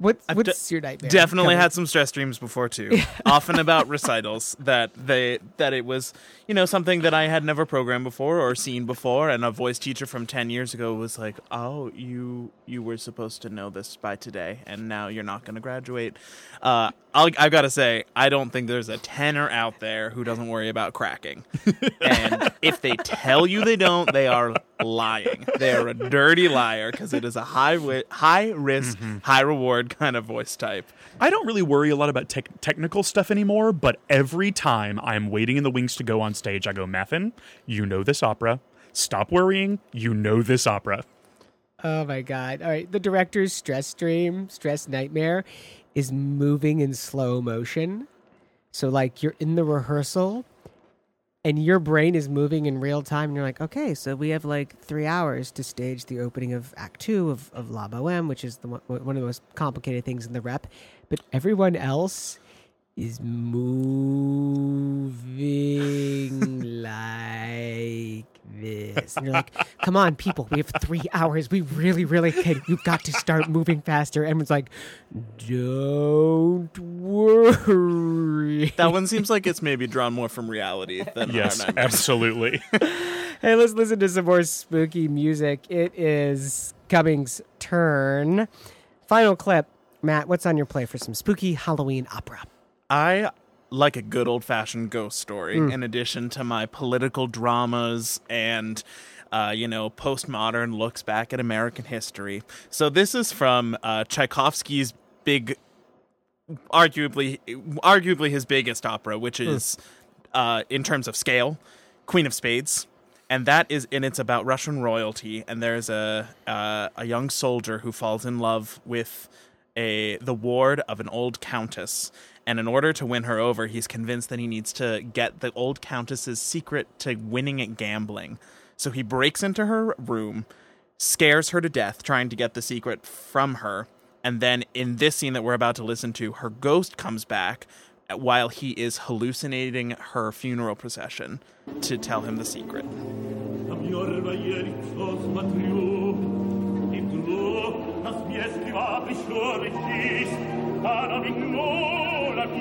S1: What,
S4: I've
S1: what's
S4: de-
S1: your nightmare?
S4: Definitely had some stress dreams before too. <laughs> Often about recitals that they that it was you know something that I had never programmed before or seen before, and a voice teacher from ten years ago was like, "Oh, you you were supposed to know this by today, and now you're not going to graduate." Uh, I'll, I've got to say, I don't think there's a tenor out there who doesn't worry about cracking. <laughs> and if they tell you they don't, they are lying. They are a dirty liar because it is a high wi- high risk, mm-hmm. high reward kind of voice type.
S5: I don't really worry a lot about tech technical stuff anymore, but every time I'm waiting in the wings to go on stage, I go, Mathen, you know this opera. Stop worrying. You know this opera.
S1: Oh my god! All right, the director's stress dream, stress nightmare, is moving in slow motion. So like you're in the rehearsal, and your brain is moving in real time, and you're like, okay, so we have like three hours to stage the opening of Act Two of of La Boheme, which is the one, one of the most complicated things in the rep. But everyone else is moving <laughs> like this. And you're like, come on, people, we have three hours. We really, really can. You've got to start moving faster. Everyone's like, don't worry.
S4: That one seems like it's maybe drawn more from reality than
S5: Yes, absolutely. <laughs>
S1: Hey, let's listen to some more spooky music. It is Cummings' turn. Final clip. Matt, what's on your play for some spooky Halloween opera?
S4: I like a good old fashioned ghost story
S1: Mm.
S4: in addition to my political dramas and uh, you know, postmodern looks back at American history. So this is from uh, Tchaikovsky's big, arguably, arguably his biggest opera, which is, uh, in terms of scale, Queen of Spades. And that is, and it's about Russian royalty. And there's a uh, a young soldier who falls in love with a the ward of an old countess, and in order to win her over, he's convinced that he needs to get the old countess's secret to winning at gambling. So he breaks into her room, scares her to death, trying to get the secret from her. And then in this scene that we're about to listen to, her ghost comes back while he is hallucinating her funeral procession to tell him the secret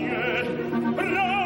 S6: yet. Run!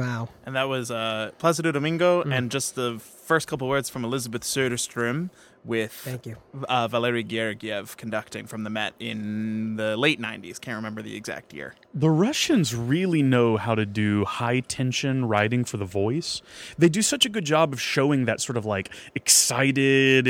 S1: Wow.
S4: And that was uh, Placido Domingo, and just the first couple words from Elisabeth Söderström with
S1: Thank you.
S4: uh, Valery Gergiev conducting from the Met in the late 90s. Can't remember the exact year.
S5: The Russians really know how to do high tension writing for the voice. They do such a good job of showing that sort of like excited,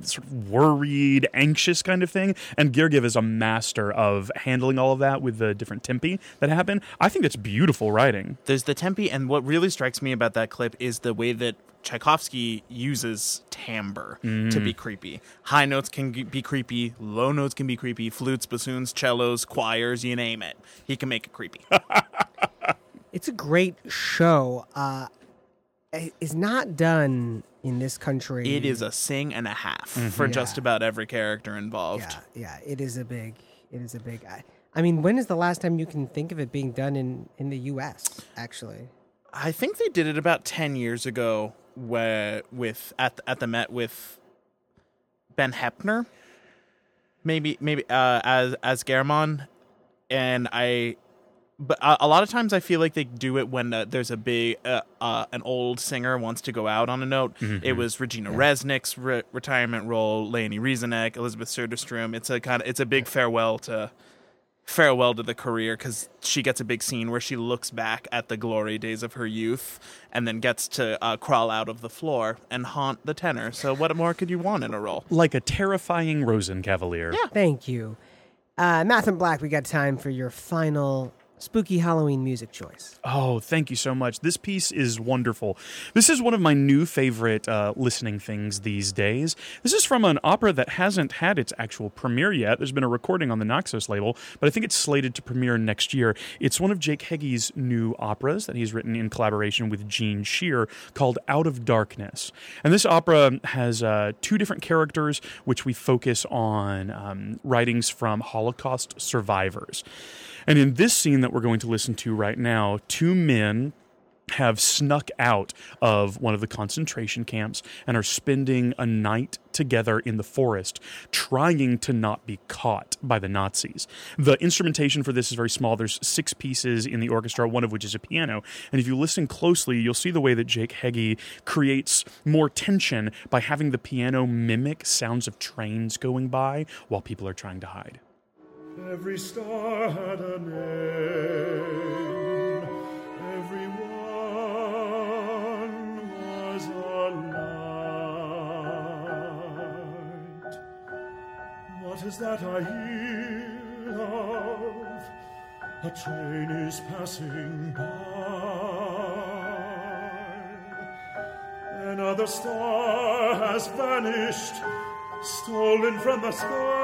S5: sort of worried, anxious kind of thing. And Gergiev is a master of handling all of that with the different tempi that happen. I think that's beautiful writing.
S4: There's the tempi, and what really strikes me about that clip is the way that Tchaikovsky uses timbre to be creepy. High notes can be creepy, low notes can be creepy, flutes, bassoons, cellos, choirs, you name it. He can make it creepy. <laughs>
S1: It's a great show. Uh, it is not done in this country.
S4: it is a sing and a half for just about every character involved.
S1: Yeah, yeah. It is a big. It is a big. I, I mean, when is the last time you can think of it being done in in the U.S. Actually,
S4: I think they did it about 10 years ago where with at the, at the Met with Ben Heppner maybe maybe uh, as as Gherman and I but a, a lot of times I feel like they do it when uh, there's a big uh, uh, an old singer wants to go out on a note. It was Regina Resnik's re- retirement role, Leonie Rysanek, Elisabeth Söderström. It's a kind of it's a big farewell to farewell to the career because she gets a big scene where she looks back at the glory days of her youth and then gets to uh, crawl out of the floor and haunt the tenor. So what more could you want in a role?
S5: Like a terrifying Rosenkavalier. Yeah.
S1: thank you, uh, Mathen Black. We got time for your final spooky Halloween music choice.
S5: Oh, thank you so much. This piece is wonderful. This is one of my new favorite uh, listening things these days. This is from an opera that hasn't had its actual premiere yet. There's been a recording on the Naxos label, but I think it's slated to premiere next year. It's one of Jake Heggie's new operas that he's written in collaboration with Gene Scheer called Out of Darkness. And this opera has uh, two different characters, which we focus on um, writings from Holocaust survivors. And in this scene that we're going to listen to right now, two men have snuck out of one of the concentration camps and are spending a night together in the forest trying to not be caught by the Nazis. The instrumentation for this is very small. There's six pieces in the orchestra, one of which is a piano. And if you listen closely, you'll see the way that Jake Heggie creates more tension by having the piano mimic sounds of trains going by while people are trying to hide.
S6: Every star had a name. Every one was a light. What is that I hear of? A train is passing by. Another star has vanished, stolen from the sky.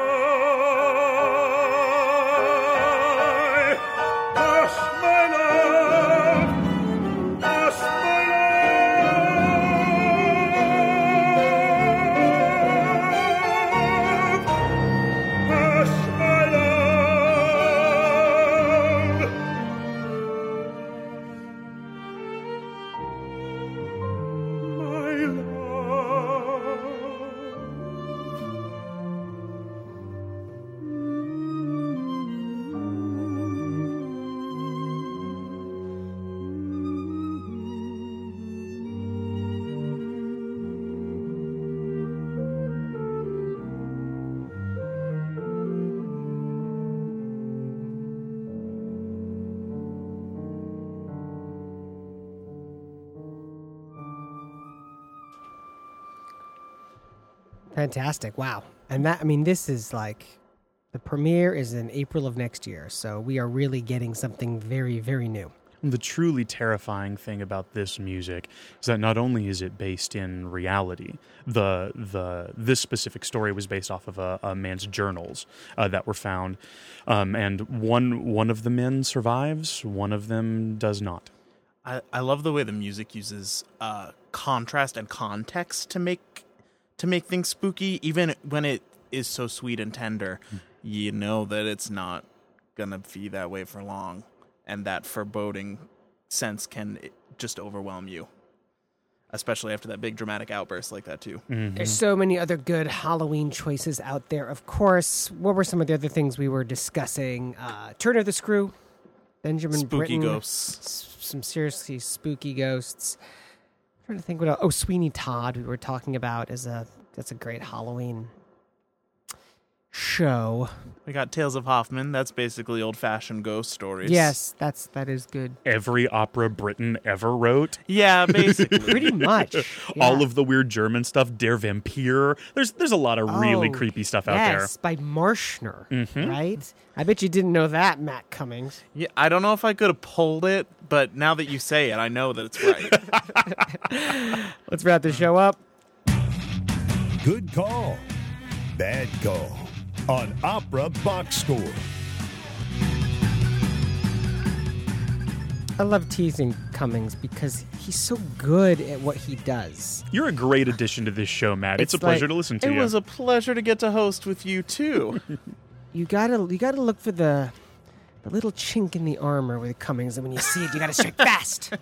S1: Fantastic. Wow. And that, I mean, this is like the premiere is in April of next year. So we are really getting something very, very new.
S5: The truly terrifying thing about this music is that not only is it based in reality, the the this specific story was based off of a, a man's journals uh, that were found, um, and one one of the men survives, one of them does not.
S4: I, I love the way the music uses uh, contrast and context to make to make things spooky, even when it is so sweet and tender. You know that it's not gonna be that way for long, and that foreboding sense can just overwhelm you, especially after that big dramatic outburst like that too.
S1: There's so many other good Halloween choices out there. Of course, what were some of the other things we were discussing? Uh, Turn of the Screw, Benjamin
S4: Spooky
S1: Britten,
S4: ghosts.
S1: s- some seriously spooky ghosts. Trying to think what else. Oh, Sweeney Todd, we were talking about is a that's a great Halloween show.
S4: We got Tales of Hoffmann. That's basically old fashioned ghost stories.
S1: Yes, that's that is good.
S5: Every opera Britten ever wrote,
S4: Yeah, <laughs> basically.
S1: Pretty much. <laughs>
S5: all of the weird German stuff, Der Vampyr. There's there's a lot of really
S1: Oh,
S5: creepy stuff out there.
S1: yes, by Marschner,
S5: Mm-hmm.
S1: right? I bet you didn't know that, Matt Cummings.
S4: yeah, I don't know if I could have pulled it, but now that you say it, I know that it's right. <laughs>
S1: Let's wrap the show up.
S2: Good call. Bad call. On Opera Box Score.
S1: I love teasing Cummings because he's so good at what he does.
S5: You're a great addition to this show, Matt. It's,
S1: It's
S5: a pleasure to listen to
S4: it
S5: you.
S4: It was a pleasure to get to host with you too. <laughs>
S1: You gotta you gotta look for the the little chink in the armor with Cummings, and when you see it, you gotta strike <laughs> fast.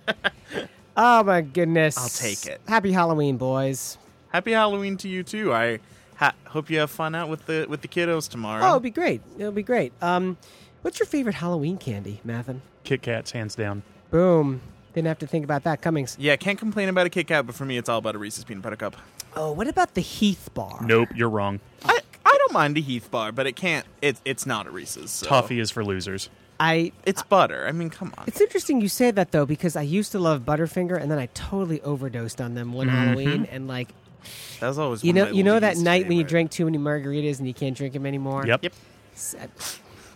S1: oh my goodness!
S4: I'll take it.
S1: Happy Halloween, boys!
S4: Happy Halloween to you too. I ha- hope you have fun out with the with the kiddos tomorrow.
S1: Oh, it'll be great. It'll be great. Um, what's your favorite Halloween candy, Mathen?
S5: Kit Kats, hands down.
S1: Boom. Didn't have to think about that, Cummings.
S4: yeah, can't complain about a Kit Kat, but for me, it's all about a Reese's peanut butter cup.
S1: Oh, what about the Heath bar?
S5: Nope, you're wrong.
S4: I, I don't mind a Heath bar, but it can't. It, it's not a Reese's. So.
S5: Toffee is for losers.
S1: I.
S4: It's butter. I mean, come on.
S1: It's interesting you say that though, because I used to love Butterfinger, and then I totally overdosed on them one Halloween, and like
S4: That was always
S1: you know, you know that
S4: least
S1: night when you drink too many margaritas and you can't drink them anymore.
S5: Yep.
S4: Yep.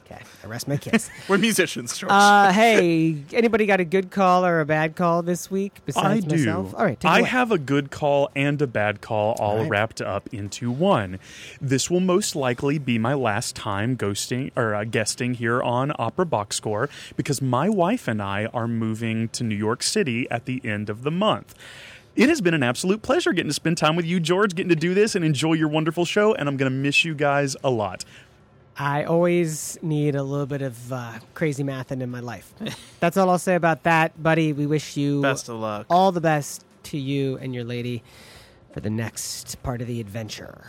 S1: Okay, I rest my case. <laughs>
S4: We're musicians, George.
S1: uh, hey, anybody got a good call or a bad call this week besides
S5: I do.
S1: myself? All right, take
S5: I
S1: away.
S5: have a good call and a bad call all
S1: right.
S5: wrapped up into one. This will most likely be my last time ghosting or uh, guesting here on Opera Box Score because my wife and I are moving to New York City at the end of the month. It has been an absolute pleasure getting to spend time with you, George, getting to do this and enjoy your wonderful show, and I'm going to miss you guys a lot.
S1: I always need a little bit of uh, crazy mathing in my life. <laughs> That's all I'll say about that, buddy. We wish you
S4: Best of luck.
S1: all the best to you and your lady for the next part of the adventure.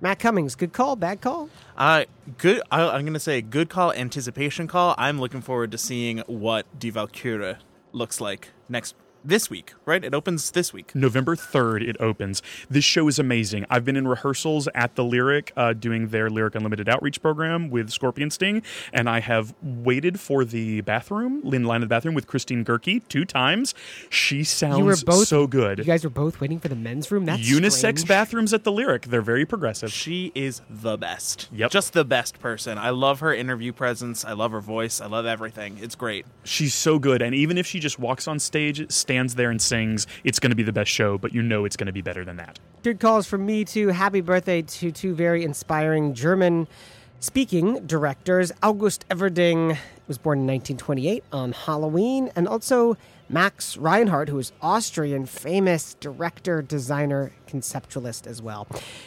S1: Matt Cummings, good call, bad call?
S4: Uh, good. I, I'm going to say good call, anticipation call. I'm looking forward to seeing what Die Walküre looks like next this week. Right? It opens this week.
S5: November 3rd, it opens. This show is amazing. I've been in rehearsals at the Lyric uh, doing their Lyric Unlimited outreach program with Scorpion Sting, and I have waited for the bathroom, in line of the bathroom with Christine Goerke two times. She sounds
S1: You were both
S5: so good.
S1: You guys were both waiting for the men's room. That's
S5: Unisex
S1: strange.
S5: bathrooms at the Lyric. They're very progressive.
S4: She is the best.
S5: Yep.
S4: Just the best person. I love her interview presence. I love her voice. I love everything. It's great.
S5: She's so good, and even if she just walks on stage, stands there and sings, it's going to be the best show. But you know it's going to be better than that.
S1: Good calls from me too. Happy birthday to two very inspiring German speaking directors. August Everding was born in 1928 on Halloween, and also Max Reinhardt, who is Austrian, famous director, designer, conceptualist as well.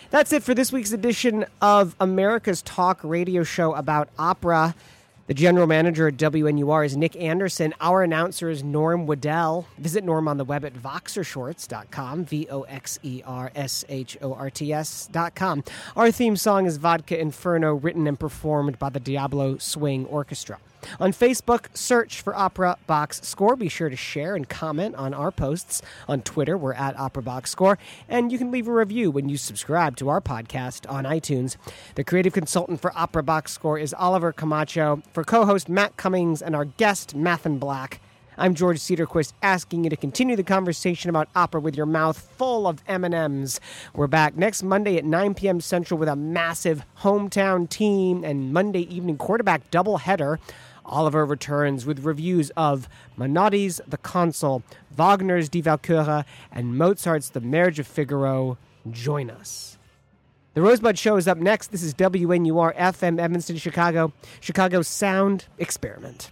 S1: That's it for this week's edition of America's Talk radio show about opera. The general manager at WNUR is Nick Anderson. Our announcer is Norm Waddell. Visit Norm on the web at voxershorts.com, V O X E R S H O R T S.com. Our theme song is Vodka Inferno, written and performed by the Diablo Swing Orchestra. On Facebook, search for Opera Box Score. Be sure to share and comment on our posts. On Twitter, we're at Opera Box Score. And you can leave a review when you subscribe to our podcast on iTunes. The creative consultant for Opera Box Score is Oliver Camacho. For co host Matt Cummings and our guest, Mathen Black, I'm George Cedarquist asking you to continue the conversation about opera with your mouth full of M&Ms. We're back next Monday at 9 p.m. Central with a massive hometown team and Monday evening quarterback doubleheader. Oliver returns with reviews of Menotti's The Consul, Wagner's Die Walküre, and Mozart's The Marriage of Figaro. Join us. The Rosebud Show is up next. This is WNUR FM Evanston, Chicago, Chicago's Sound Experiment.